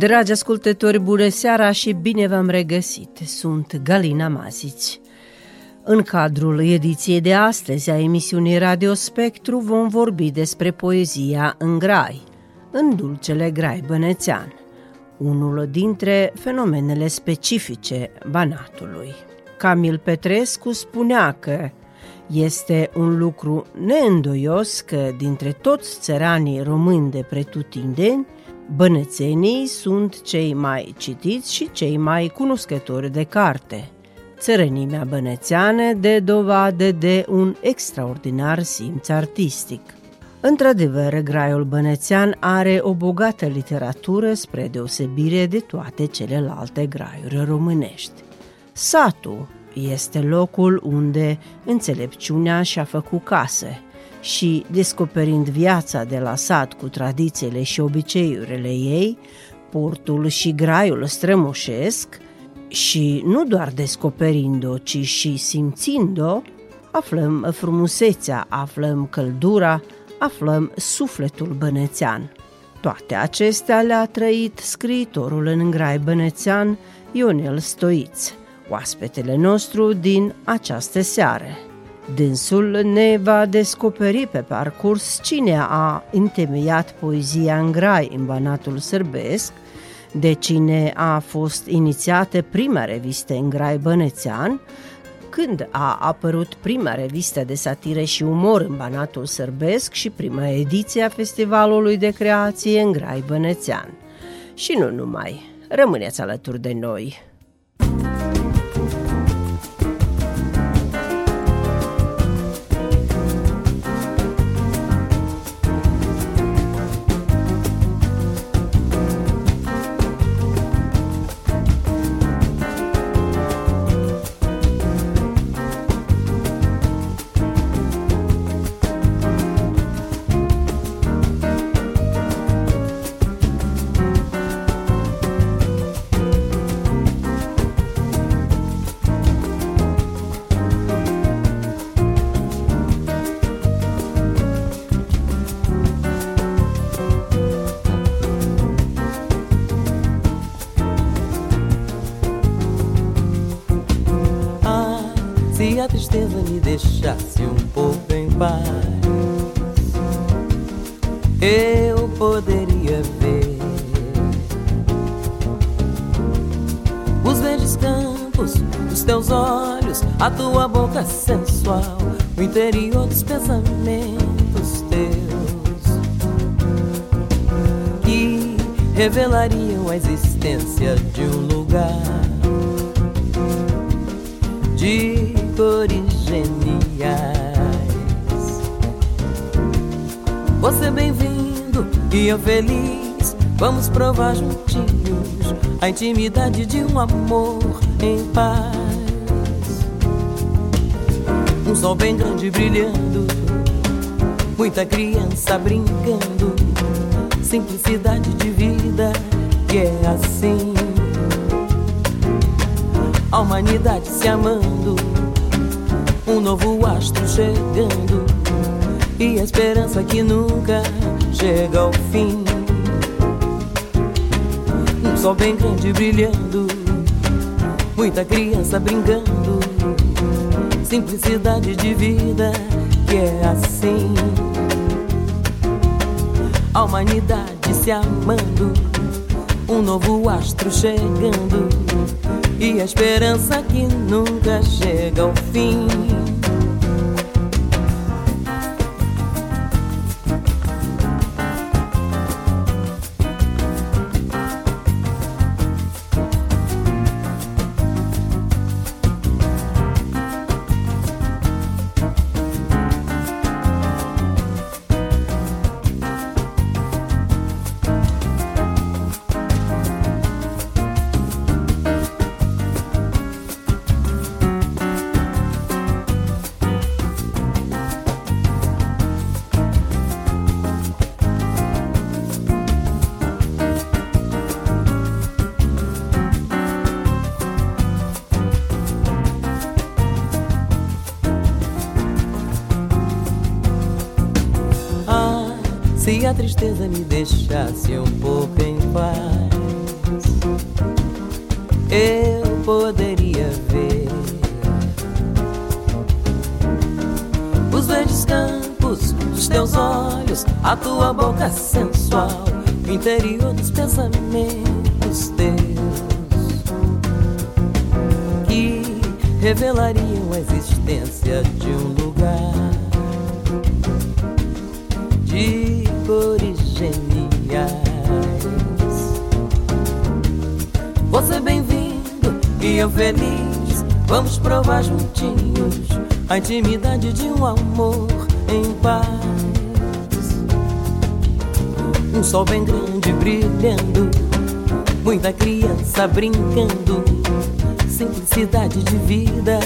Dragi ascultători, bună seara și bine v-am regăsit! Sunt Galina Mazici. În cadrul ediției de astăzi a emisiunii Radio Spectru vom vorbi despre poezia în grai, în dulcele grai bănețean, unul dintre fenomenele specifice Banatului. Camil Petrescu spunea că este un lucru neîndoios că dintre toți țăranii români de pretutindeni, Bănețenii sunt cei mai citiți și cei mai cunoscători de carte. Țărănimea bănețeană de dovadă de un extraordinar simț artistic. Într-adevăr, graiul bănețean are o bogată literatură spre deosebire de toate celelalte graiuri românești. Satul este locul unde înțelepciunea și-a făcut casă – și, descoperind viața de la sat cu tradițiile și obiceiurile ei, portul și graiul strămoșesc, și nu doar descoperind-o, ci și simțind-o, aflăm frumusețea, aflăm căldura, aflăm sufletul bănețean. Toate acestea le-a trăit scriitorul în grai bănețean Ionel Stoiț, oaspetele nostru din această seară. Dânsul ne va descoperi pe parcurs cine a întemeiat poezia în grai în Banatul Sârbesc, de cine a fost inițiată prima revistă în grai bănețean, când a apărut prima revistă de satire și umor în Banatul Sârbesc și prima ediție a Festivalului de Creație în Grai Bănețean. Și nu numai, rămâneți alături de noi! Sensual, o interior dos pensamentos teus que revelariam a existência de um lugar de cores geniais. Você bem-vindo e eu feliz. Vamos provar juntinhos a intimidade de um amor em paz. Um sol bem grande brilhando, muita criança brincando, simplicidade de vida que é assim. A humanidade se amando. Um novo astro chegando. E a esperança que nunca chega ao fim. Um sol bem grande brilhando, muita criança brincando, simplicidade de vida que é assim. A humanidade se amando, um novo astro chegando e a esperança que nunca chega ao fim. Tristeza me deixasse um pouco em paz, eu poderia ver os verdes campos dos teus olhos, a tua boca sensual, o interior dos pensamentos teus que revelariam a existência de um lugar cores geniais. Você bem-vindo e eu feliz. Vamos provar juntinhos a intimidade de um amor em paz. Um sol bem grande brilhando, muita criança brincando. Simplicidade de vida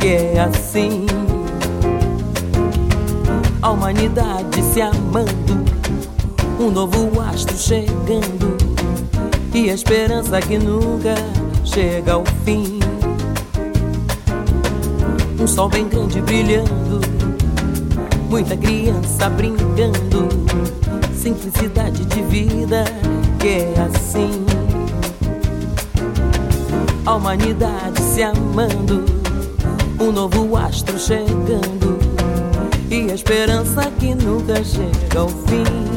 que é assim a humanidade se amando, um novo astro chegando. E a esperança que nunca chega ao fim. Um sol bem grande brilhando, muita criança brincando, simplicidade de vida que é assim. A humanidade se amando, um novo astro chegando e a esperança que nunca chega ao fim.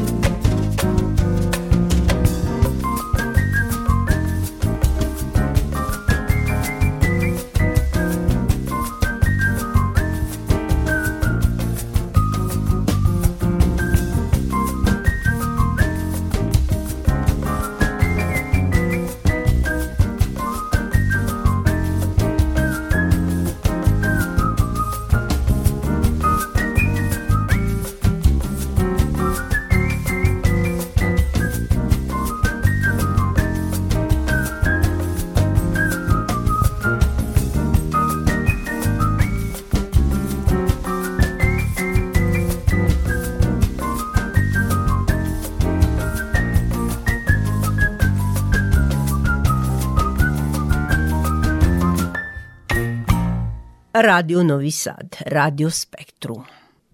Radio Novi Sad, Radio Spectru.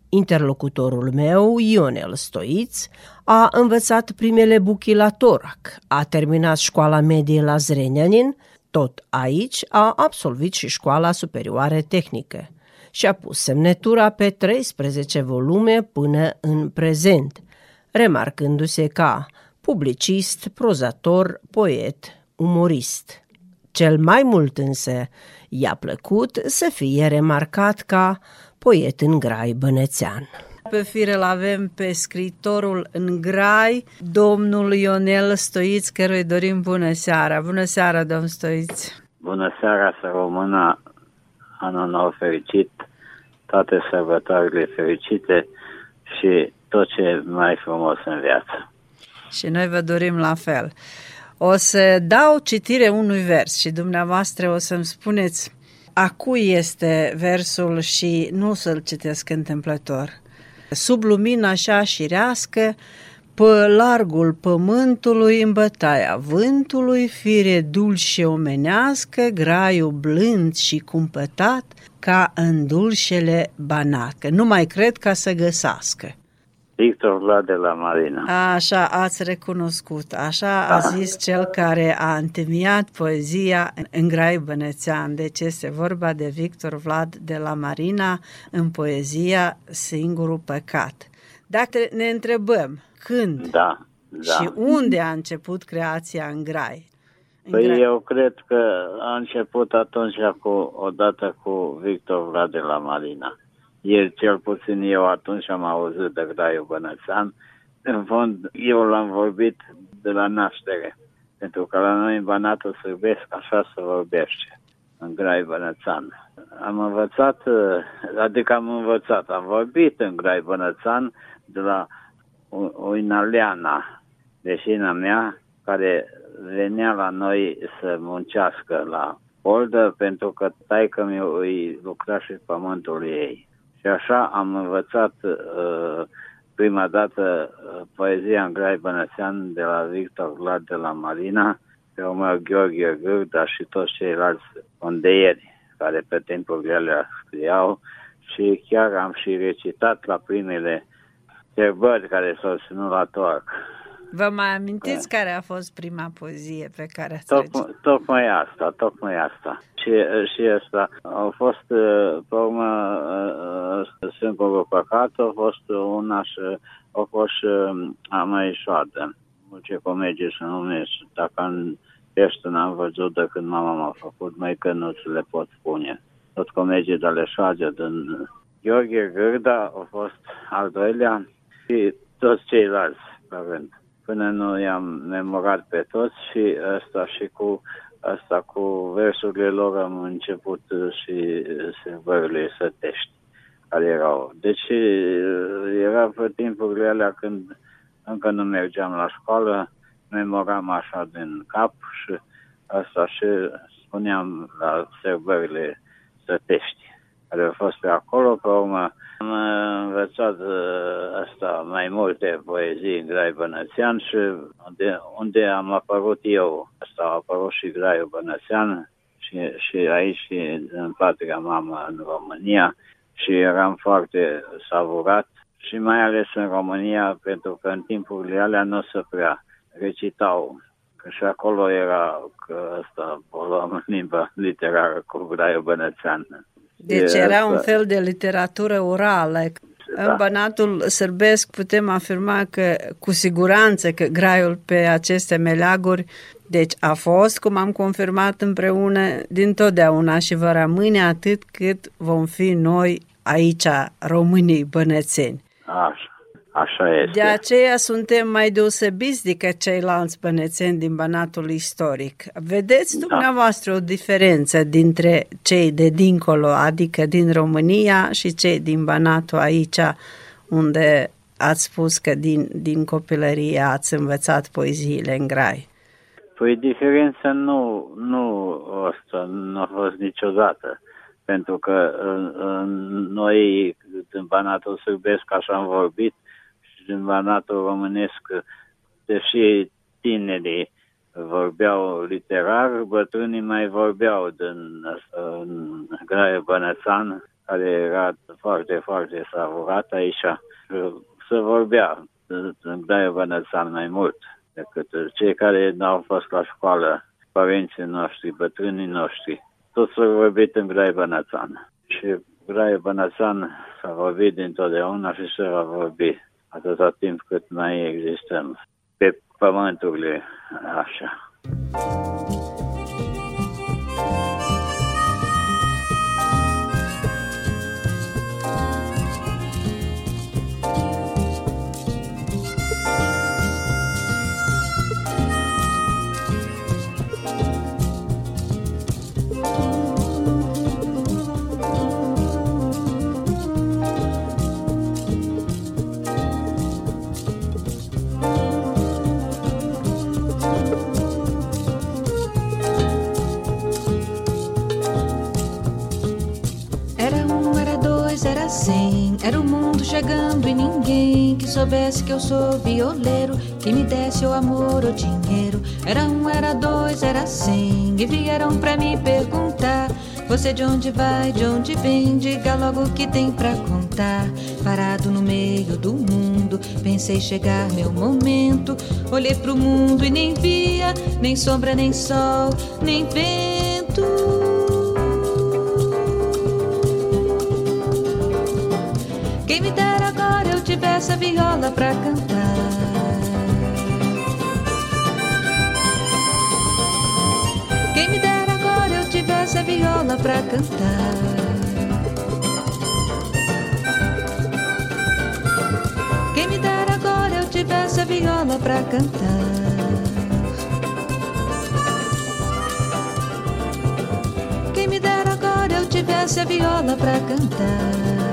Interlocutorul meu, Ionel Stoiț, a învățat primele buchii la Torac, a terminat școala medie la Zrenjanin, tot aici a absolvit și școala superioară tehnică și a pus semnătura pe 13 volume până în prezent, remarcându-se ca publicist, prozator, poet, umorist. Cel mai mult însă i-a plăcut să fie remarcat ca poet în grai bănețean. Pe fire avem pe scritorul în grai, domnul Ionel Stoiț, căruia îi dorim bună seara. Bună seara, domn Stoiț! Bună seara, să română, anul nou fericit, toate sărbătorile fericite și tot ce mai frumos în viață. Și noi vă dorim la fel. O să dau citire unui vers și dumneavoastră o să-mi spuneți a cui este versul și nu să-l citesc întâmplător. Sub lumina așa șirească, pe largul pământului în bătaia vântului, fire dulce omenească, graiul blând și cumpătat, ca în dulcele banat, nu mai cred ca să găsească. Victor Vlad de la Marina. Așa ați recunoscut, așa a zis cel care a întemeiat poezia în Grai Bănețean. Deci este vorba de Victor Vlad de la Marina în poezia Singurul Păcat. Dacă ne întrebăm când da, da. și unde a început creația în Grai, Păi Grai. eu cred că a început atunci cu, odată cu Victor Vlad de la Marina el cel puțin eu atunci am auzit de Graiu Bănățan. În fond, eu l-am vorbit de la naștere, pentru că la noi în Banatul Sârbesc așa se vorbește, în Grai Bănățan. Am învățat, adică am învățat, am vorbit în Grai Bănățan de la Uinaleana, vecina mea, care venea la noi să muncească la Oldă, pentru că taică mi îi lucra și pământul ei. Și așa am învățat uh, prima dată uh, poezia în Grai Bănățean de la Victor Vlad de la Marina, pe urmă Gheorghe Gârda și toți ceilalți ondeieri care pe timpul grele scriau și chiar am și recitat la primele sărbări care s-au ținut la Toac. Vă mai amintiți care a fost prima poezie pe care ați Toc, recitat? tocmai asta, tocmai asta. Și, și asta. Au fost, uh, pe urmă, uh, uh, singurul păcat, a fost una și a fost și a mai șoadă. Ce comedie să numesc, dacă în ești n-am văzut de când mama m-a făcut, mai că nu ți le pot spune. Tot comedii de ale șoade din Gheorghe Gârda a fost al doilea și toți ceilalți pe rând până nu i-am memorat pe toți și asta și cu asta cu versurile lor am început și sărbările sătești care erau. Deci era pe timpurile alea când încă nu mergeam la școală, memoram așa din cap și asta și spuneam la sărbările sătești care au fost pe acolo, pe urmă am învățat uh, asta mai multe poezii în Grai Bănățean și unde, unde am apărut eu, asta a apărut și Graiul Bănățean și, și aici și în patria mamă în România și eram foarte savurat și mai ales în România pentru că în timpurile alea nu se prea recitau că și acolo era că asta o luam în limba literară cu Graiul Bănățean. Deci E era un asta. fel de literatură orală. În Da. Banatul sârbesc putem afirma că cu siguranță că graiul pe aceste meleaguri deci a fost, cum am confirmat împreună, din totdeauna și va rămâne atât cât vom fi noi aici, românii bănățeni. Așa, așa este. De aceea suntem mai deosebiți decât ceilalți bănețeni din Banatul istoric. Vedeți Da. dumneavoastră o diferență dintre cei de dincolo, adică din România, și cei din Banatul aici, unde ați spus că din, din copilărie ați învățat poeziile în grai. Păi diferența nu, nu asta nu a fost niciodată. Pentru că uh, uh, noi din Banatul Sârbesc așa am vorbit și din Banatul Românesc, deși tinerii vorbeau literar, bătrânii mai vorbeau din asta, în Graie Bănățan, care era foarte, foarte savurat aici. Se vorbea în Graie Bănățan mai mult decât cei care n-au fost la școală, părinții noștri, bătrânii noștri. Tot s-a vorbit în Graie Bănățan. Și Graie Bănățan s-a vorbit dintotdeauna și se va vorbi atâta timp cât mai existăm pe pământurile așa. Era o mundo chegando e ninguém que soubesse que eu sou violeiro, que me desse o amor ou dinheiro. Era um, era dois, era cem. E vieram pra me perguntar: Você de onde vai, de onde vem? Diga logo o que tem pra contar. Parado no meio do mundo, pensei chegar meu momento. Olhei pro mundo e nem via, nem sombra, nem sol, nem vento. Me dera agora eu tivesse a viola pra cantar. Quem me dera agora eu tivesse a viola pra cantar. Quem me dera agora eu tivesse a viola pra cantar. Quem me dera agora eu tivesse a viola pra cantar.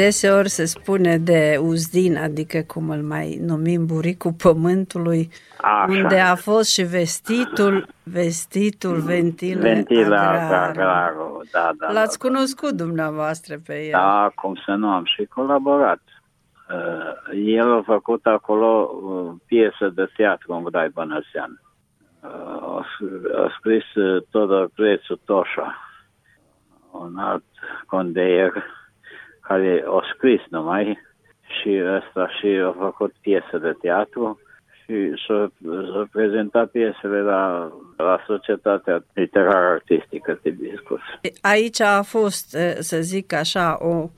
Deseori se spune de Uzdin, adică cum îl mai numim buricul pământului, Așa. unde a fost și vestitul, vestitul ventile Ventila agrar. agrarul, da, da. L-ați da, cunoscut dumneavoastră pe el. Da, cum să nu, am și colaborat. Uh, el a făcut acolo uh, piesă de teatru în Grai Bănăsean. Uh, a, s- a scris uh, Todor Crețu Toșa, un alt condeier care a scris numai și ăsta și a făcut piesă de teatru și s-a, s-a prezentat piesele la, la Societatea Literară Artistică Tibiscus. Aici a fost, eh, să zic așa, o,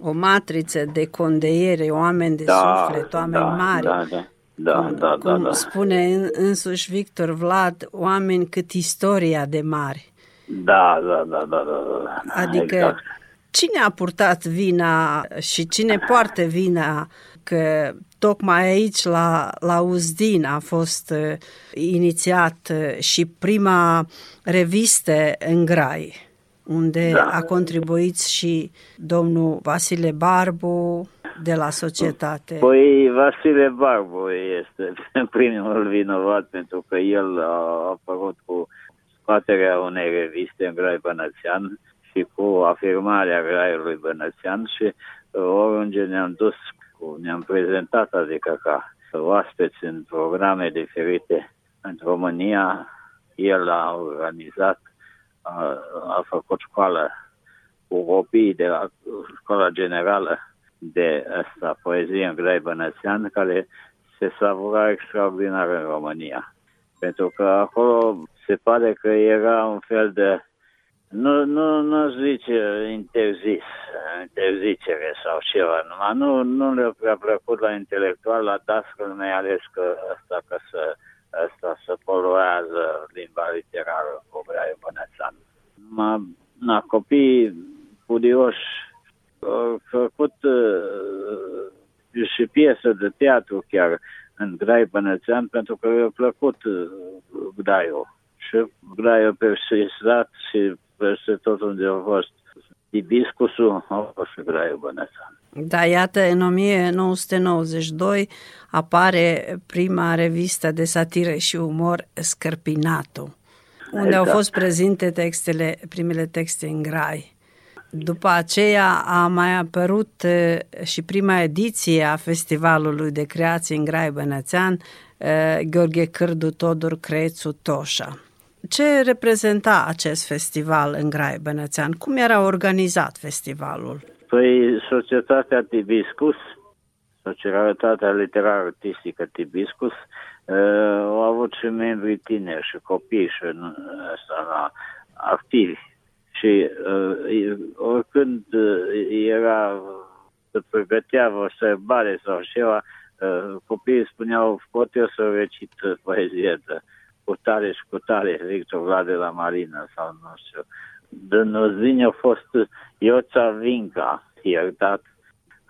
o matriță de condeiere, oameni de suflet, oameni da, mari. Da, da, da, cum, da, da, cum da. spune în, însuși Victor Vlad, oameni cât istoria de mari. Da, da, da, da, da, da. Adică Exact. Cine a purtat vina și cine poartă vina că tocmai aici la, la Uzdin a fost uh, inițiat uh, și prima revistă în Grai, unde Da. a contribuit și domnul Vasile Barbu de la societate. Păi Vasile Barbu este primul vinovat pentru că el a apărut cu scoaterea unei reviste în Grai Bănățean și cu afirmarea Graiului Bănățean și uh, oriunde ne-am dus, cu, ne-am prezentat, adică ca oaspeți în programe diferite în România, el a organizat, a, a făcut școală cu copiii de la școala generală de asta, poezie în Grai Bănățean, care se savura extraordinar în România. Pentru că acolo se pare că era un fel de, nu, nu, nu zice interzis, interzicere sau ceva, numai nu, nu le-a prea plăcut la intelectual, la dascăl mai ales că asta, că să, asta să poluează limba literară cu Graiul Bănățean. Numai, na, copiii curioși au făcut uh, și piesă de teatru chiar în Grai Bănățean pentru că i-a plăcut uh, Graiul. Și Graiul persistat și peste tot unde a fost Ibiscusul, a fost și Graiul Bănățean. Da, iată, în 1992 apare prima revistă de satiră și umor Scărpinatul, unde au Exact. fost prezente textele, primele texte în grai. După aceea a mai apărut eh, și prima ediție a Festivalului de Creație în Grai Bănățean, eh, Gheorghe Cârdu Todor Crețu Toșa. Ce reprezenta acest festival în Grai Bănățean? Cum era organizat festivalul? Păi Societatea Tibiscus, Societatea Literară Artistică Tibiscus, uh, au avut și membri tineri și copii și în asta, la, activi. Și uh, oricând uh, era, se pregătea o sărbare sau ceva, uh, copiii spuneau, pot eu să recit poezie de cu tare și cu tare, Victor Vlad de la Marina sau nu știu. De Nozini a fost Ioța Vinca, iertat,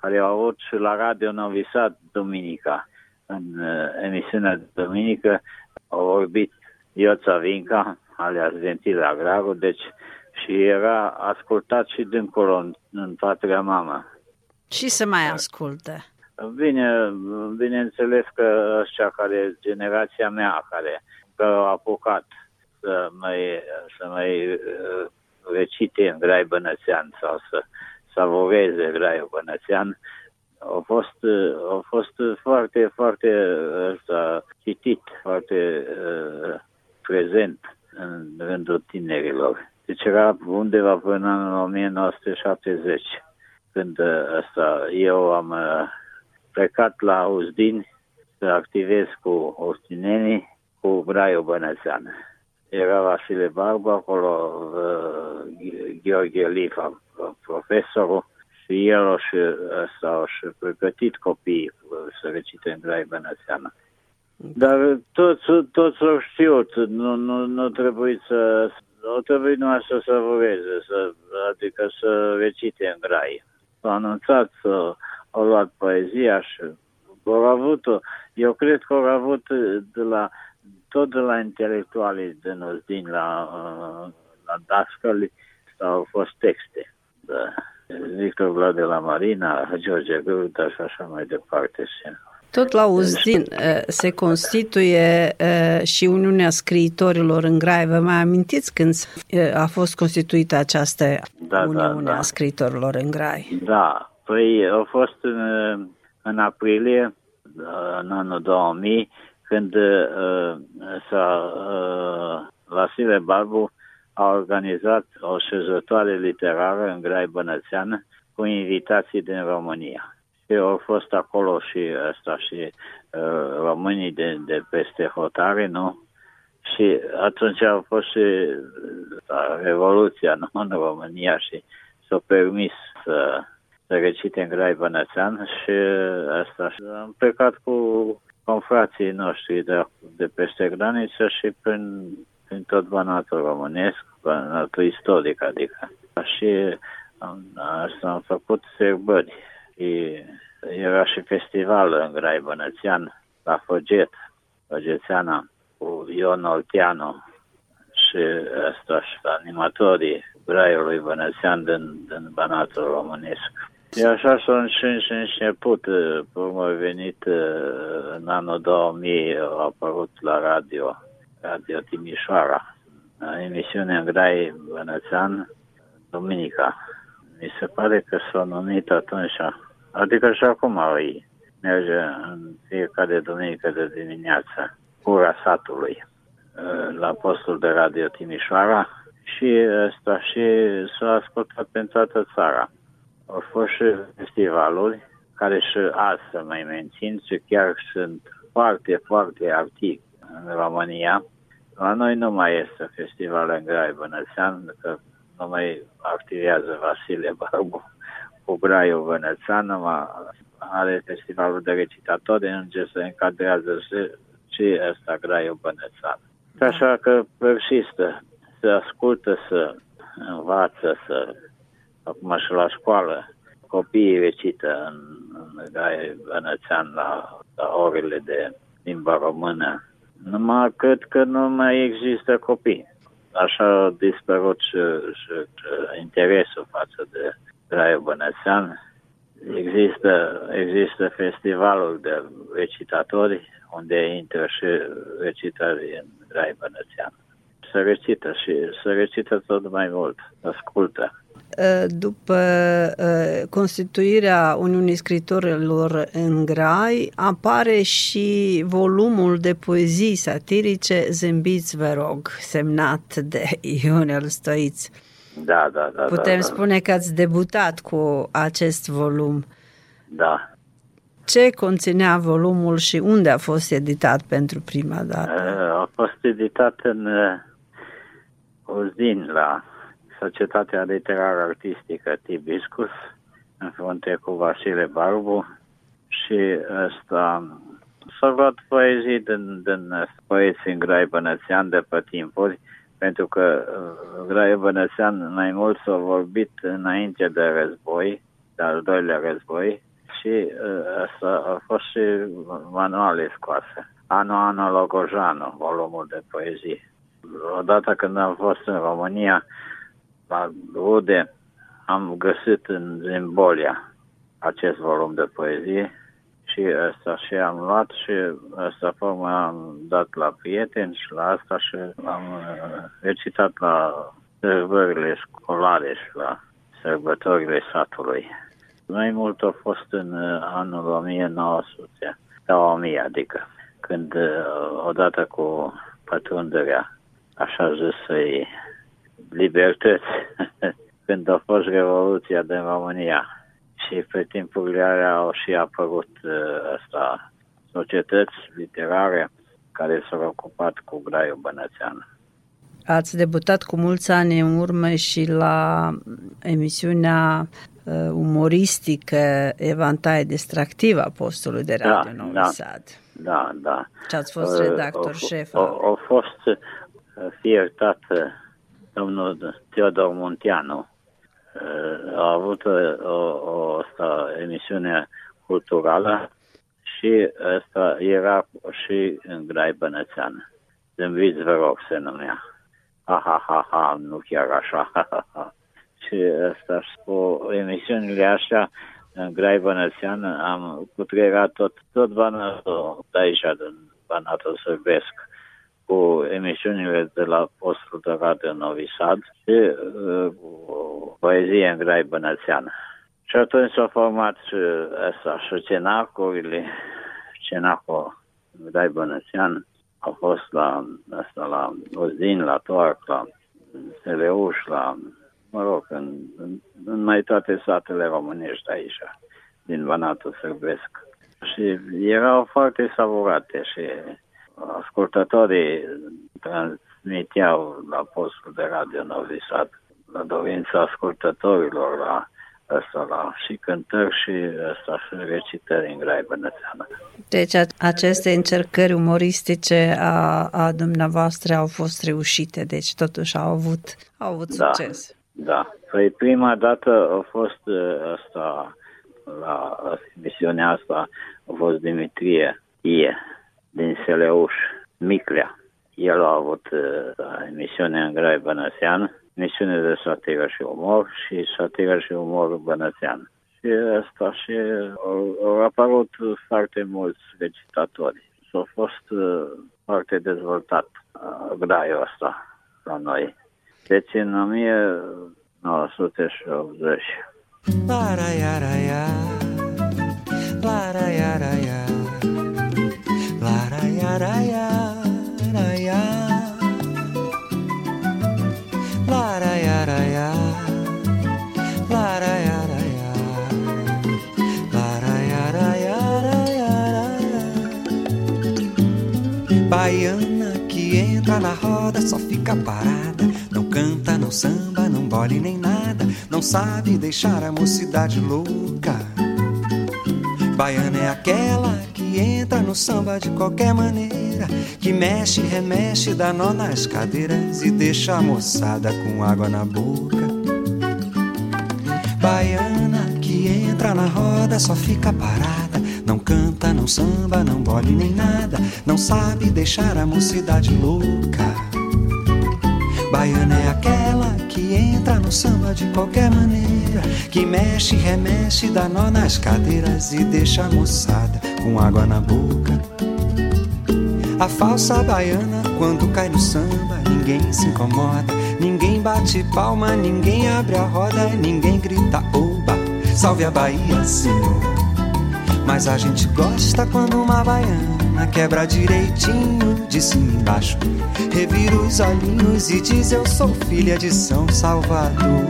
care au avut și la Radio Novi Sad Duminica. În uh, emisiunea de duminică au vorbit Ioța Vinca, alias Ventil Agraru, deci și era ascultat și dincolo în, în patria mamă. Și se mai ascultă. Bine, bineînțeles că ăștia care, generația mea, care că au apucat să mai, să mai uh, recite în grai bănățean sau să savureze graiul bănățean, au fost, au fost foarte, foarte ăsta, citit, foarte uh, prezent în rândul tinerilor. Deci era undeva până în anul 1970, când asta, eu am uh, plecat la Uzdin să activez cu ostinenii cu Braiu Bănățean. Era Vasile Barbu acolo, uh, Gheorghe Lifa, profesorul, și el și ăsta și pregătit copiii să recite în Brai Bănățeană. Dar toți, toți au știut, nu, nu, nu trebuie să, nu trebuie numai să savureze, să, adică să recite în grai. S-a anunțat să au luat poezia și au avut eu cred că au avut de la, tot de la intelectualii de din la, la dascăli au fost texte. Da. Victor Vlad de la Marina, George Gruta și așa mai departe. Tot la Uzdin se constituie și Uniunea Scriitorilor în Grai. Vă mai amintiți când a fost constituită această da, Uniune da, da. a Scriitorilor în Grai? Da, păi a fost în, în aprilie, în anul 2000, când uh, s-a, uh, Vasile Barbu a organizat o șezătoare literară în Grai Bănățeană cu invitații din România și au fost acolo și asta și uh, românii de, de peste hotare, nu? Și atunci a fost și uh, Revoluția nu? în România și s-a permis să, să recite în Grai Bănățean și asta. Și am plecat cu confrații noștri de, de peste graniță și prin, prin tot banatul românesc, banatul istoric, adică. Și am, asta am făcut serbări și era și festival în Grai Bănățean, la Foget, Fogețeana, cu Ion Olteanu și asta și animatorii Graiului Bănățean din, din Banatul Românesc. E așa s-a și, și început, cum a venit în anul 2000, a apărut la radio, Radio Timișoara, emisiunea în Grai Bănățean, Duminica. Mi se pare că s-a numit atunci Adică și acum îi merge în fiecare duminică de dimineață cura satului uh, la postul de radio Timișoara și ăsta și s-a ascultat pentru toată țara. Au fost și festivaluri care și azi se mai mențin și chiar sunt foarte, foarte activi în România. La noi nu mai este festival în Grai Bănățean, că nu mai activează Vasile Barbu cu Braiu Vănățeană, are festivalul de recitatori în ce se încadrează și, și ăsta Graiu Bănățeană. Așa că persistă, se ascultă, să învață, să, acum și la școală, copiii recită în, în Graiu Bănățean la, la orele de limba română. Numai cred că nu mai există copii. Așa a dispărut și, și, și interesul față de Raiu Bănățean. Există, există festivalul de recitatori unde intră și recitarii în Rai Bănățean. Se recită și se recită tot mai mult, ascultă. După constituirea Uniunii Scritorilor în Grai, apare și volumul de poezii satirice Zâmbiți, vă rog, semnat de Ionel Stoiț. Da, da, da. Putem da, da. spune că ați debutat cu acest volum. Da. Ce conținea volumul și unde a fost editat pentru prima dată? A fost editat în Uzdin, la Societatea Literară Artistică Tibiscus, în frunte cu Vasile Barbu și ăsta s-a luat poezii din, din poeții în Grai Bănățean de pe timpuri, pentru că uh, Graie Bănăsean mai mult s-a vorbit înainte de război, de al doilea război, și uh, asta a fost și manuale scoase. Anu Anu Logojanu, volumul de poezii. Odată când am fost în România, la Rude, am găsit în Zimbolia acest volum de poezie și asta și am luat și asta formă am dat la prieteni și la asta și am uh, recitat la sărbările școlare și la sărbătorile satului. Mai mult a fost în uh, anul 1900, sau 1000, adică, când uh, odată cu pătrunderea, așa zisei, libertăți, când a fost Revoluția din România și pe timpurile alea au și apărut uh, asta, societăți literare care s-au ocupat cu graiul bănățean. Ați debutat cu mulți ani în urmă și la emisiunea uh, umoristică Evantaie Distractivă a postului de Da, Radio Novi da. Sad. Da, da. Și ați fost Uh, redactor a f- șef. A, a fost uh, fiertat uh, domnul Teodor Munteanu. Uh, A avut uh, o, o asta, emisiune culturală și asta era și în Grai Bănățean. Zâmbiți, vă rog, se numea. Ha, ha, ha, ha, nu chiar așa, ha, ha, ha. Și asta, și cu emisiunile astea, în Grai Bănățean, am cutrerat tot, tot Banatul de aici, din Banatul Sărbesc, cu emisiunile de la postul de radio Novi Sad și uh, cu poezie în Grai Bănățean. Și atunci s-a format și asta, și cenacurile, cenacul în Grai Bănățean, a fost la, asta, la Ozdin, la Toarc, la Seleuș, la, mă rog, în, în, în mai toate satele românești aici, din Banatul Sărbesc. Și erau foarte savurate și ascultătorii transmiteau la postul de radio Novi Sad, la dorința ascultătorilor, la asta, la și cântări și asta, și recitări în grai bănățeană. Deci a- aceste încercări umoristice a, a dumneavoastră au fost reușite, deci totuși au avut, au avut Da. succes. Da. Păi prima dată a fost uh, asta, la emisiunea asta, a fost Dimitrie Ie, din Seleuș, Miclea. El a avut uh, emisiune în Grai Bănățean, emisiune de satiră și umor și satiră și umor bănățean. Și asta și au, au apărut foarte mulți recitatori. S-a fost uh, foarte dezvoltat uh, graiul ăsta la noi. Deci în 1980 La ra ya ra ya, la ra ya ra ya, Baiana que entra na roda só fica parada. Não canta, não samba, não bole nem nada. Não sabe deixar a mocidade louca. Baiana é aquela que entra no samba de qualquer maneira. Que mexe, remexe, dá nó nas cadeiras e deixa a moçada com água na boca. Baiana que entra na roda só fica parada. Não canta, não samba, não bole nem nada. Não sabe deixar a mocidade louca. Baiana é aquela que entra no samba de qualquer maneira. Que mexe, remexe, dá nó nas cadeiras e deixa a moçada com água na boca. A falsa baiana, quando cai no samba, ninguém se incomoda. Ninguém bate palma, ninguém abre a roda, ninguém grita oba. Salve a Bahia, senhor. Mas a gente gosta quando uma baiana quebra direitinho de cima embaixo. Revira os olhinhos e diz: Eu sou filha de São Salvador.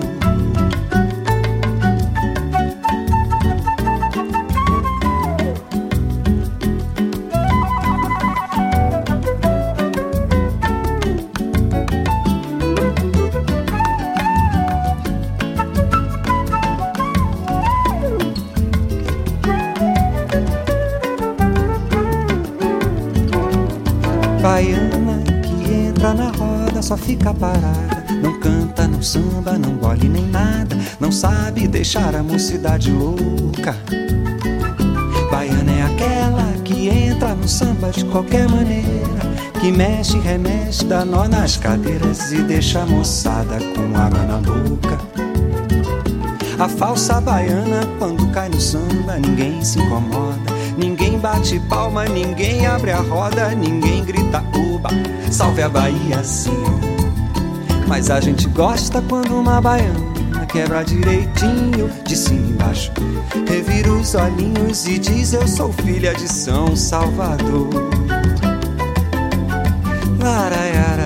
Fica parada. Não canta, não samba, não gole nem nada. Não sabe deixar a mocidade louca. Baiana é aquela que entra no samba de qualquer maneira. Que mexe, remexe, dá nó nas cadeiras e deixa a moçada com água na boca. A falsa baiana, quando cai no samba, ninguém se incomoda. Ninguém bate palma, ninguém abre a roda, ninguém grita uba. Salve a Bahia, senhor. Mas a gente gosta quando uma baiana quebra direitinho de cima e embaixo. Revira os olhinhos e diz: Eu sou filha de São Salvador. Laraiaraia,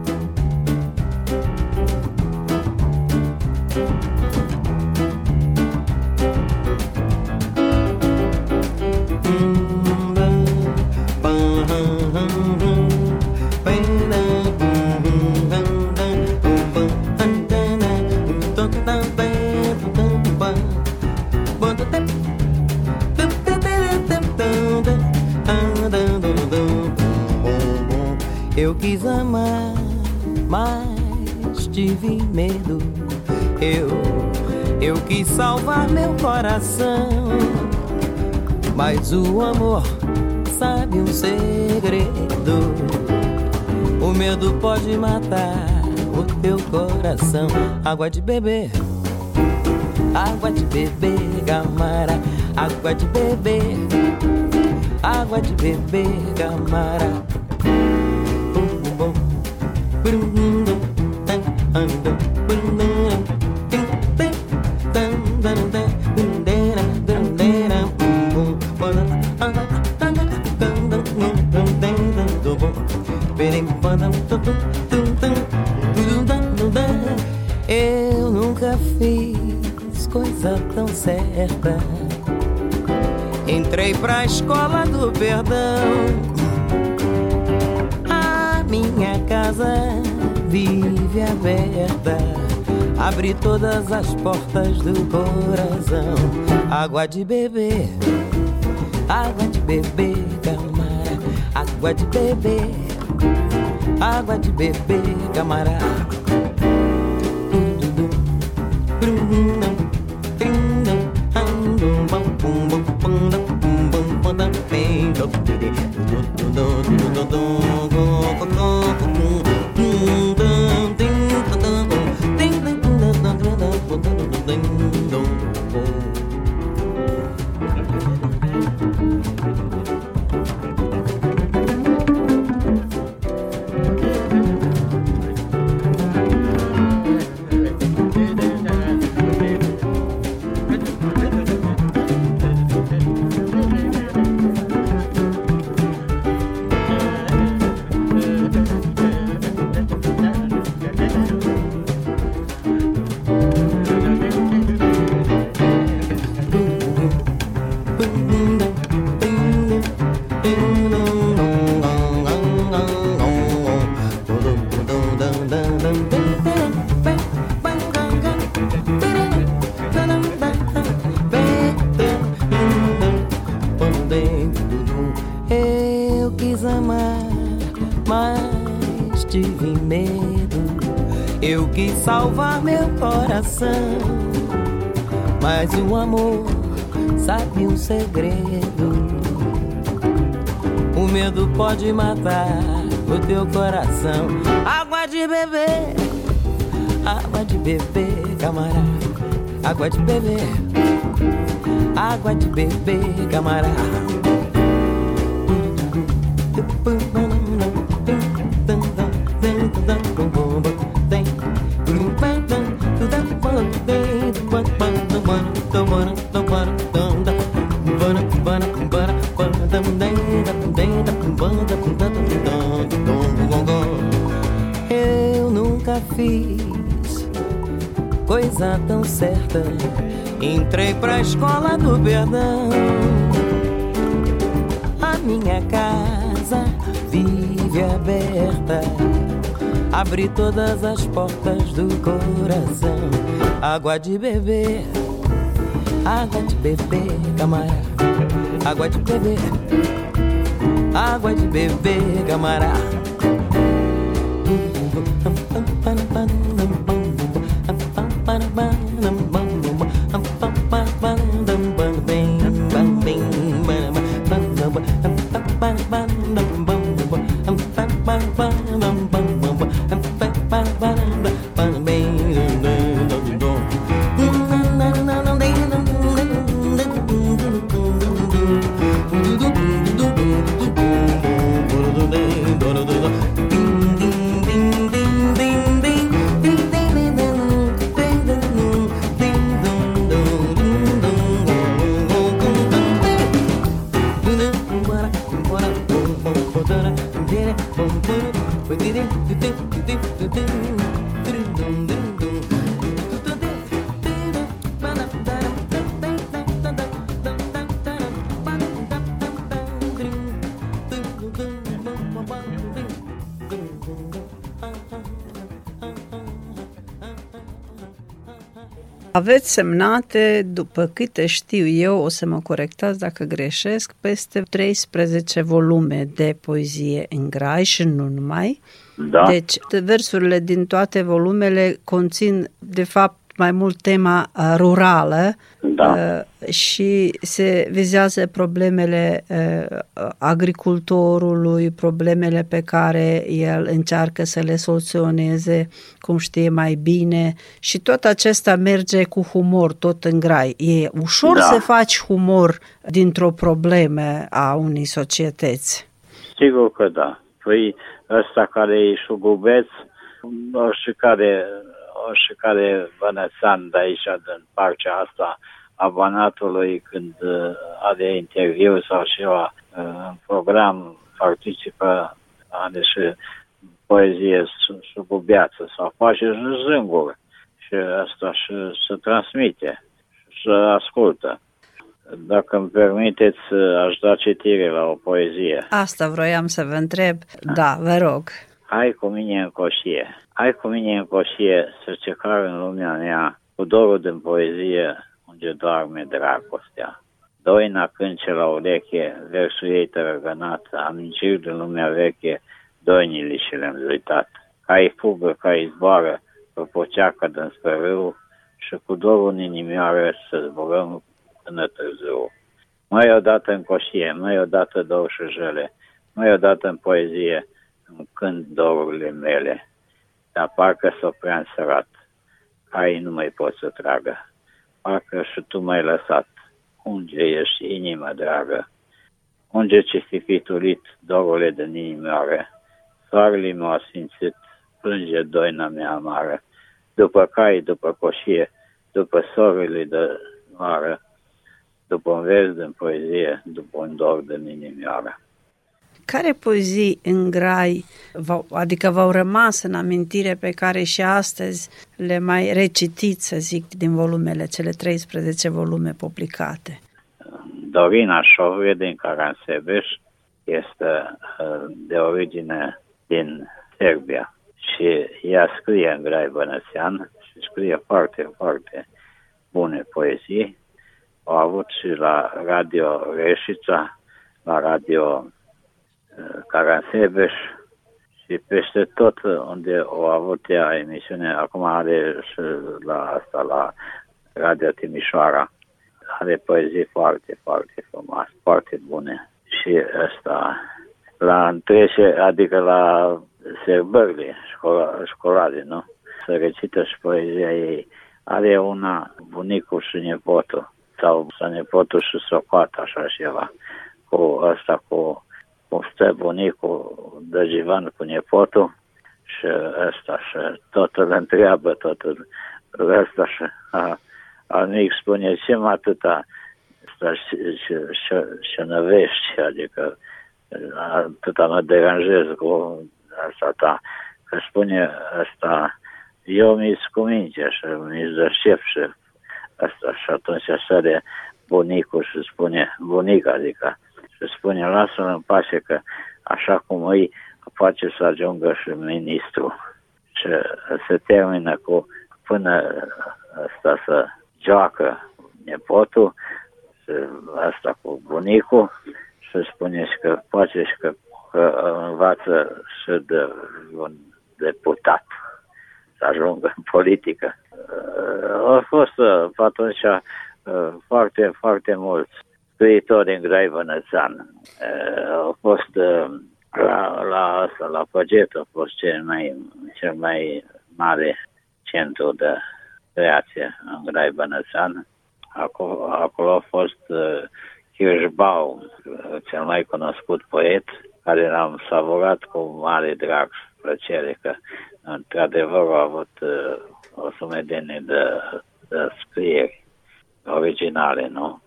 Mas tive medo. Eu, eu quis salvar meu coração, mas o amor sabe um segredo. O medo pode matar o teu coração. Água de beber, água de beber, gamara. Água de beber, água de beber, gamara. Eu nunca fiz coisa tão certa. Entrei pra escola do perdão. Aberta. Abri todas as portas do coração. Água de beber, água de beber, camarada. Água de beber, água de beber, camarada. Eu coração, mas o amor sabe um segredo. O medo pode matar o teu coração. Água de beber, água de beber, camarada. Água de beber, água de beber, camarada. Certa. Entrei pra escola do perdão. A minha casa vive aberta. Abri todas as portas do coração. Água de beber, água de beber, camarada. Água de beber, água de beber, camarada. Aveți semnate, după câte știu eu, o să mă corectați dacă greșesc, peste 13 volume de poezie în grai și nu numai. Da. Deci, versurile din toate volumele conțin, de fapt, mai mult tema uh, rurală Da. uh, și se vizează problemele uh, agricultorului, problemele pe care el încearcă să le soluționeze cum știe mai bine și tot acesta merge cu humor, tot în grai. E ușor Da. să faci humor dintr-o problemă a unei societăți. Sigur că da. Păi ăsta care e șugubeț, oricare, oricare bănățan de aici, din partea asta a Banatului, când uh, are interviu sau ceva uh, în program, participă, are și poezie su- șugubeață sau face și zânguri. Și asta și se transmite și se ascultă. Dacă îmi permiteți, aș da citire la o poezie. Asta vroiam să vă întreb. Da, vă rog. Hai cu mine în coșie. Hai cu mine în coșie să cecar în lumea mea cu dorul din poezie unde doarme dragostea. Doina cânce la ureche, versul ei tărăgănat, amintiri din lumea veche, doinile și le-am uitat. Ca-i fugă, ca-i zboară, pe poceacă din râu și cu dorul în inimioară să zburăm până târziu. Mai odată în coșie, mai odată două și jele, mai odată în poezie, îmi cânt dorurile mele, dar parcă s-o prea însărat, ai nu mai pot să tragă, parcă și tu m-ai lăsat, unde ești inima dragă, unde ce fi fiturit dorurile din inimioare, soarele m-a simțit, plânge doina mea amară, după cai, după coșie, după sorile de noară, după un vers din poezie, după un dor din inimioară. Care poezii în grai, v-au, adică v-au rămas în amintire pe care și astăzi le mai recitiți, să zic, din volumele, cele 13 volume publicate? Dorina Șovie din Caransebeș este uh, de origine din Serbia și ea scrie în grai bănățean și scrie foarte, foarte bune poezii. Au avut și la Radio Reșița, la Radio uh, Caransebeș și peste tot unde au avut ea emisiune, acum are și la asta, la Radio Timișoara are poezii foarte, foarte frumoase, foarte bune. Și ăsta, la întrece, adică la sărbările școla, școlare, nu? Să recită și poezia ei. Are una bunicul și nepotul, sau să nepotul și socoată, așa ceva. Cu ăsta, cu, cu stă bunicul de jivan cu nepotul și ăsta și tot îl întreabă, tot îl, ăsta și a, al mic spune ce mă atâta? Asta și, și, și, și năvești, adică atâta mă deranjez cu asta ta, că spune asta, eu mi-s cu minge și mi-s de șef și asta. Și atunci sare bunicul și spune, bunica adică, și spune, lasă-l în pace că așa cum îi face să ajungă și ministru și se termină cu până asta să joacă nepotul, și asta cu bunicul, și spune și că poate și că, că învață și de un deputat să ajungă în politică. Au fost uh, pe atunci uh, foarte, foarte mulți scriitori în Grai Vănățan. Uh, Au fost La, la asta, la Păget a fost cel mai, cel mai mare centru de creație în Grai Bănățean. Acolo, acolo a fost uh, Kirschbaum, cel mai cunoscut poet, care l-am savurat cu mare drag și plăcere, că într-adevăr a avut uh, o sumedenie de, de scrieri originale, nu?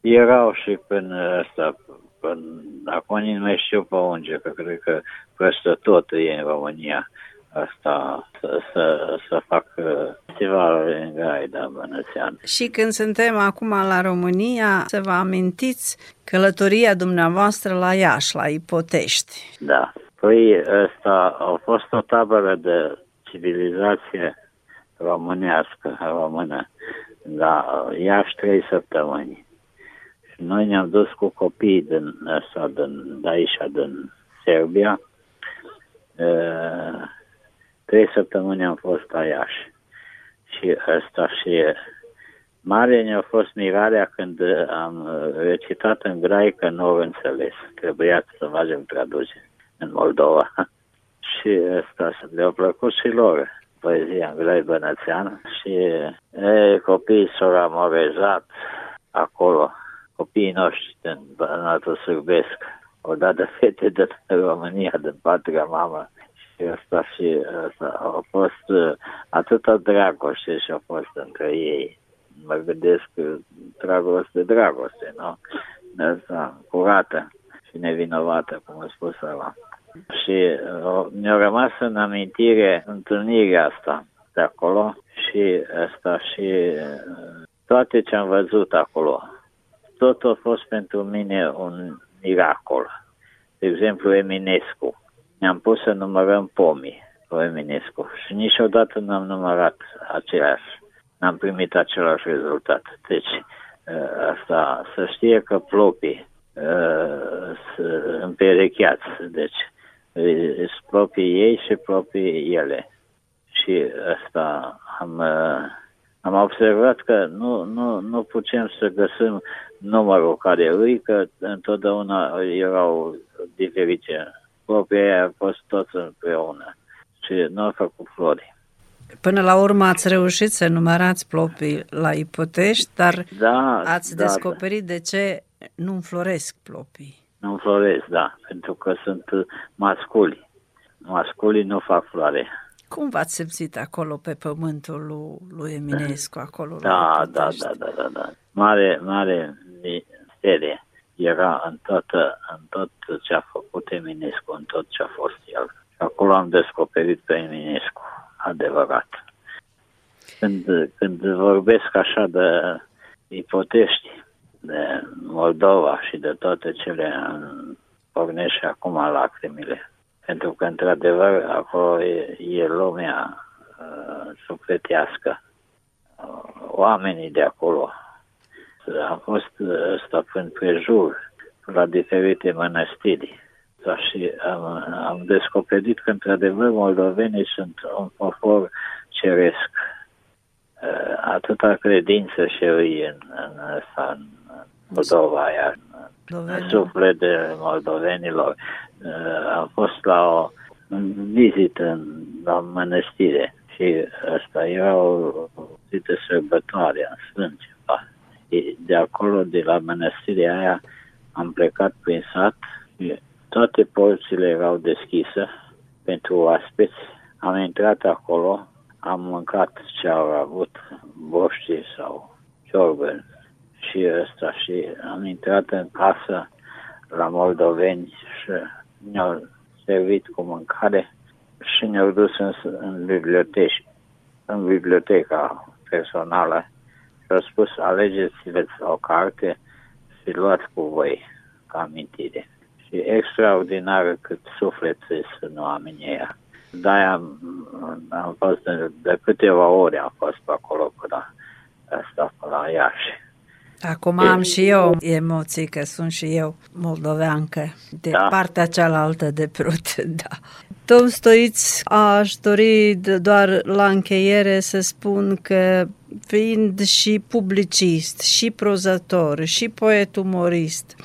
Erau și până ăsta, până, acum nu mai știu pe unde, că cred că peste tot e în România asta să, să, să fac festivalul în Gaida Bănățean. Și când suntem acum la România, să vă amintiți călătoria dumneavoastră la Iași, la Ipotești. Da. Păi ăsta a fost o tabără de civilizație românească, română, la Iași trei săptămâni. Și noi ne-am dus cu copii din ăsta, din, de aici, din Serbia, trei săptămâni am fost la Iași. Și ăsta și mare ne-a fost mirarea când am recitat în grai că nu au înțeles. Trebuia să facem traduce în Moldova. și ăsta le-a plăcut și lor poezia în grai bănățean și e, copiii s-au amorezat acolo, copiii noștri din Bănatul Sârbesc, odată fete din România, din patria mamă, și asta și asta a fost uh, atâta dragoste și a fost între ei. Mă gândesc dragoste, dragoste, nu? Asta, curată și nevinovată, cum a spus ăla. Și uh, mi-a rămas în amintire întâlnirea asta de acolo și asta și uh, toate ce am văzut acolo. Tot a fost pentru mine un miracol. De exemplu, Eminescu ne-am pus să numărăm pomii cu Eminescu și niciodată n-am numărat același. N-am primit același rezultat. Deci, ă, asta, să știe că plopii uh, împerecheați, deci sunt plopii ei și plopii ele. Și asta am, uh, am observat că nu, nu, nu putem să găsim numărul care îi, că întotdeauna erau diferite Copii a fost toți împreună și nu a făcut flori. Până la urmă ați reușit să numărați plopii la ipotești, dar da, ați da, descoperit da. de ce nu înfloresc plopii. Nu înfloresc, da, pentru că sunt masculi. Masculii nu fac floare. Cum v-ați simțit acolo pe pământul lui, lui Eminescu, acolo da, la da, da, da, da, da. Mare, mare misterie era în, toată, în tot ce a făcut Eminescu, în tot ce a fost el. Și acolo am descoperit pe Eminescu, adevărat. Când, când vorbesc așa de ipotești, de Moldova și de toate cele pornește acum lacrimile. Pentru că, într-adevăr, acolo e, e lumea uh, sufletească. Uh, oamenii de acolo am fost ăsta în prejur la diferite mănăstiri. Da, și am, am descoperit că, într-adevăr, moldovenii sunt un popor ceresc. Uh, atâta credință și îi în, în, în, în Moldova, iar în suflet de moldovenilor. Uh, am fost la o vizită în, la mănăstire și asta era o zi de sărbătoare în Sfânt de acolo, de la mănăstirea aia, am plecat prin sat. Toate porțile erau deschise pentru oaspeți. Am intrat acolo, am mâncat ce au avut, boști sau ciorbă și ăsta și am intrat în casă la moldoveni și ne-au servit cu mâncare și ne-au dus în, în bibliotecă, în biblioteca personală și spus, alegeți-vă o carte și luați cu voi ca amintire. Și extraordinară cât suflet să nu am în ea. De-aia am, am fost de, de câteva ore am fost pe acolo până asta până la Iași. Acum e, am și eu emoții că sunt și eu moldoveancă de da. partea cealaltă de prut, da. Tom Stoiț, aș dori doar la încheiere să spun că fiind și publicist, și prozător, și poet umorist,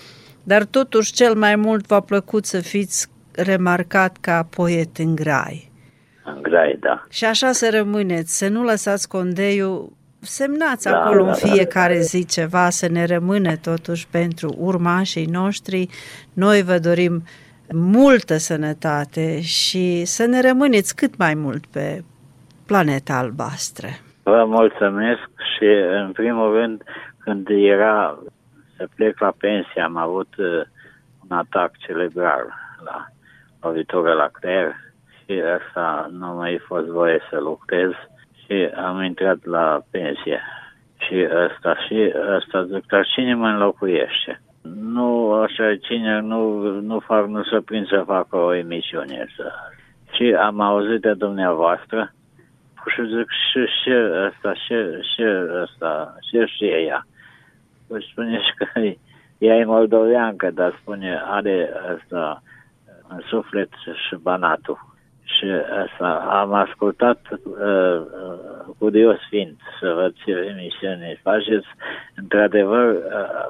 dar totuși cel mai mult v-a plăcut să fiți remarcat ca poet în grai. În grai, da. Și așa să rămâneți, să nu lăsați condeiul, semnați Da, acolo da, în da, fiecare zi ceva, să ne rămâne totuși pentru urmașii noștri. Noi vă dorim multă sănătate și să ne rămâneți cât mai mult pe planeta albastră. Vă mulțumesc și, în primul rând, când era să plec la pensie, am avut uh, un atac cerebral la lovitură la creier și asta nu mai fost voie să lucrez și am intrat la pensie. Și asta, și asta zic, dar cine mă înlocuiește? Nu, așa, cine nu, nu fac, nu se prind să facă o emisiune. Să... Și am auzit de dumneavoastră și zic, și, și asta, și, și asta, și și ea. Păi spune și că ea e moldoveancă, dar spune, are asta în suflet și banatul. Și asta, am ascultat uh, uh, curios fiind să văd ce emisiuni faceți. Într-adevăr, uh,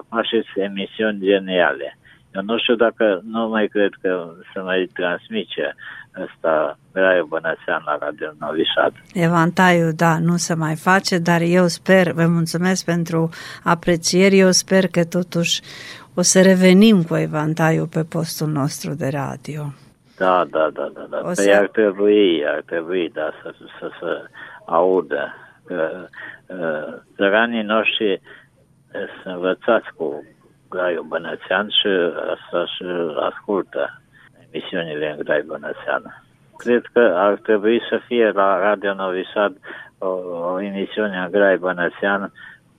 faceți emisiuni geniale. Eu nu știu dacă, nu mai cred că se mai transmice asta Raiu Bănățean la Radio Novi Sad. Evantaiul, da, nu se mai face, dar eu sper, vă mulțumesc pentru aprecieri, eu sper că totuși o să revenim cu Evantaiul pe postul nostru de radio. Da, da, da, da. da. O Păi să- ar trebui, ar trebui, da, să, să, să audă. Că, uh, țăranii noștri uh, sunt învățați cu Graiul Bănățean și asta și ascultă emisiunile în Grai Bănățean. Cred că ar trebui să fie la Radio Novi Sad o, o emisiune în Grai Bănățean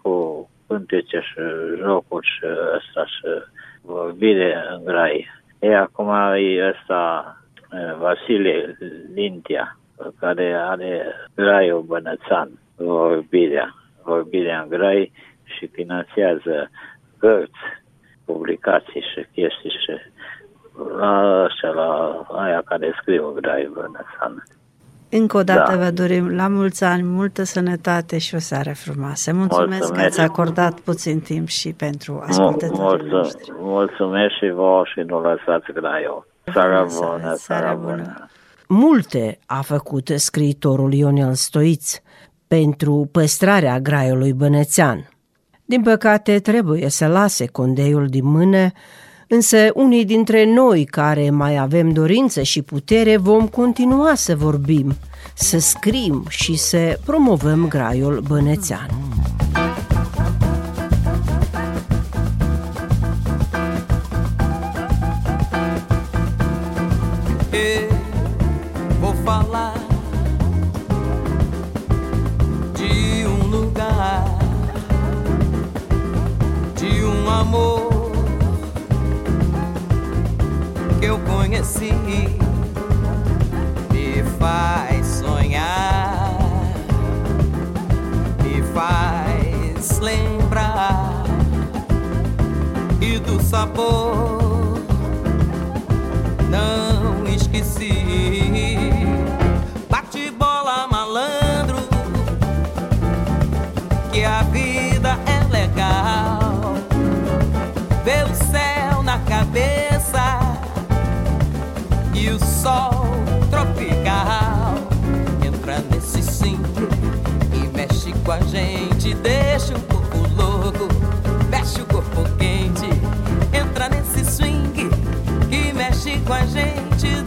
cu cântece și jocuri și asta și vorbire în Grai. E acum e ăsta e, Vasile Lintia, care are Graiul Bănățan, vorbirea, vorbirea în Grai și finanțează cărți, publicații și chestii și la ăștia, la aia care scriu Graiul Bănățan. Încă o dată Da. vă dorim la mulți ani, multă sănătate și o seară frumoasă. Mulțumesc, că Mulțumesc. ați acordat puțin timp și pentru Mul- ascultătorii mulțum- noștri. Mulțumesc și vouă și nu lăsați Graiul. Seara Bună seara, bună, seara seara bună. bună. Multe a făcut scriitorul Ionel Stoiț pentru păstrarea graiului bănețean. Din păcate, trebuie să lase condeiul din mână, însă unii dintre noi care mai avem dorință și putere vom continua să vorbim, să scrim și să promovăm graiul bănețean. Eu vou falar de um lugar, de um amor que eu conheci, me faz sonhar, me faz lembrar. E do sabor não esqueci. E o sol tropical. Entra nesse sim e mexe com a gente, deixa o corpo louco, mexe o corpo quente. Entra nesse swing que mexe com a gente,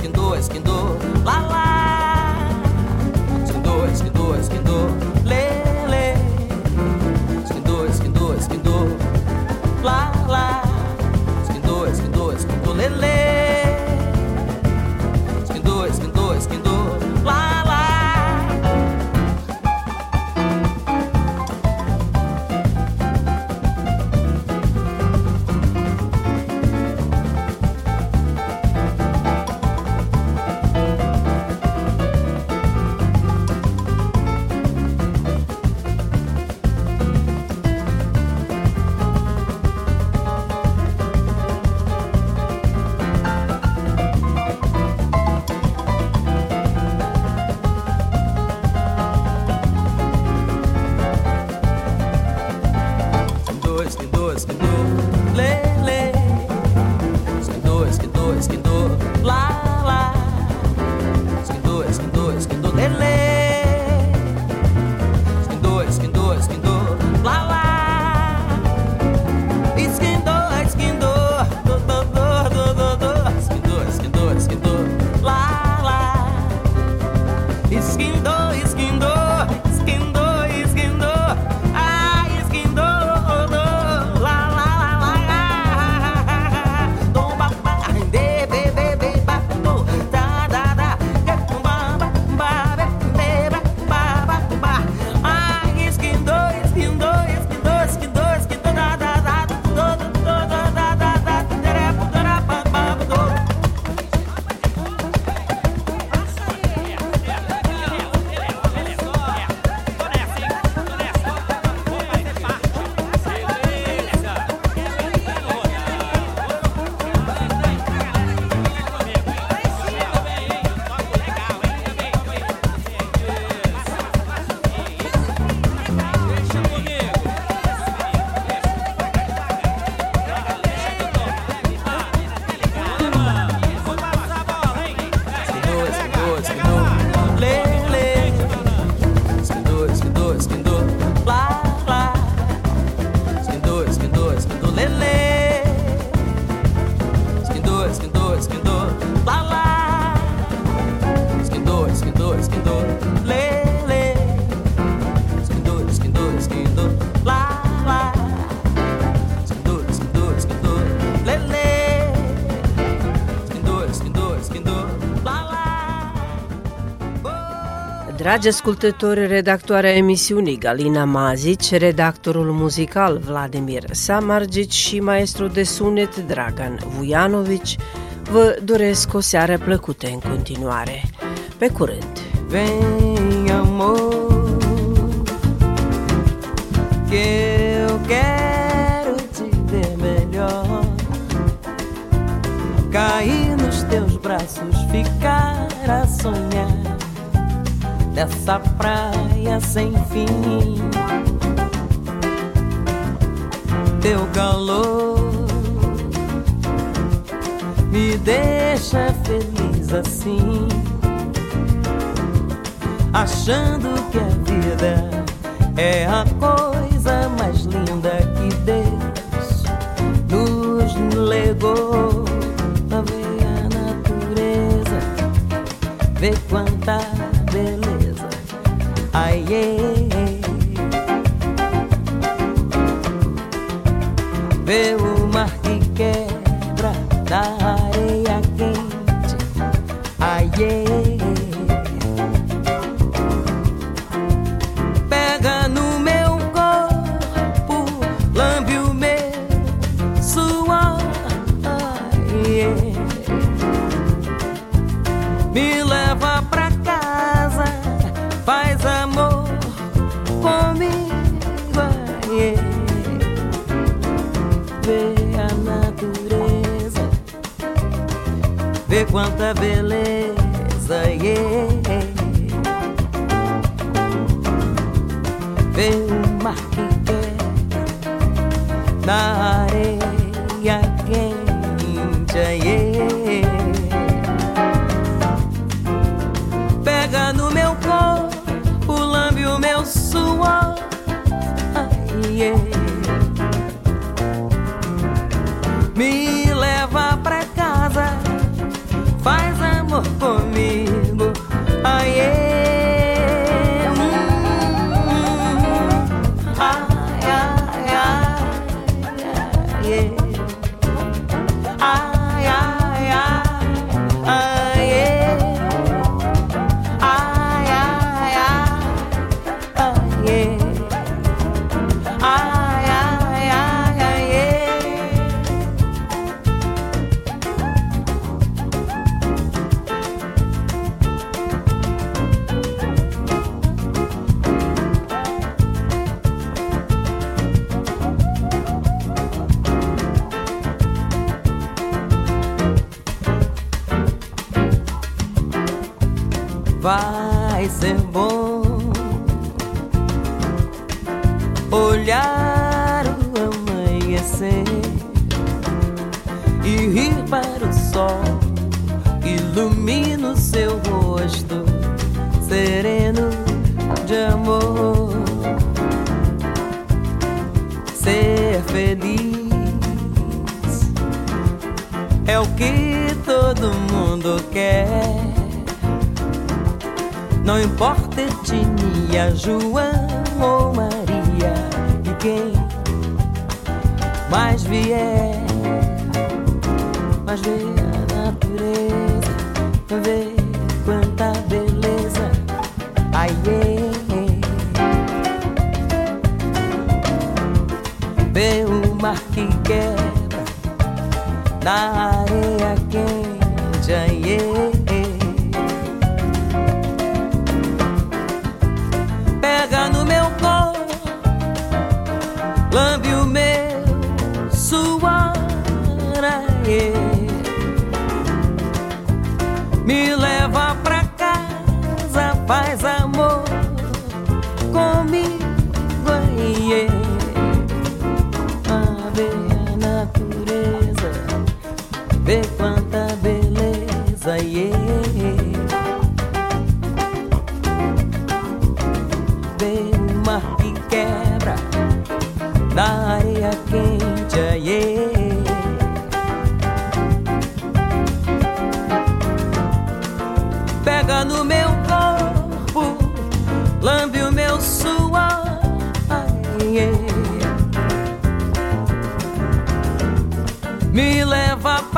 esquindou, esquindou, lá, lá, Dragi ascultători, redactoarea emisiunii Galina Mazici, redactorul muzical Vladimir Samargici și maestru de sunet Dragan Vujanović vă doresc o seară plăcută în continuare. Pe curând! Vem, amor, que eu quero te ver melhor Cair nos teus braços, ficar a sonhar dessa praia sem fim. Teu calor me deixa feliz assim, achando que a vida é a coisa mais linda que Deus nos legou. Vê a natureza, vê quanta beleza ai Vê o mar que quebra tá? quanta beleza, yeah. Ver o mar que quer na areia. vai ser bom olhar o amanhecer e rir para o sol. Ilumina o seu rosto sereno de amor. Ser feliz é o que todo mundo quer não importa etnia, João ou Maria e quem mais vier, mas vê a natureza, vê quanta beleza, ai yeah. vê o mar que quebra na areia quente, ai Me leva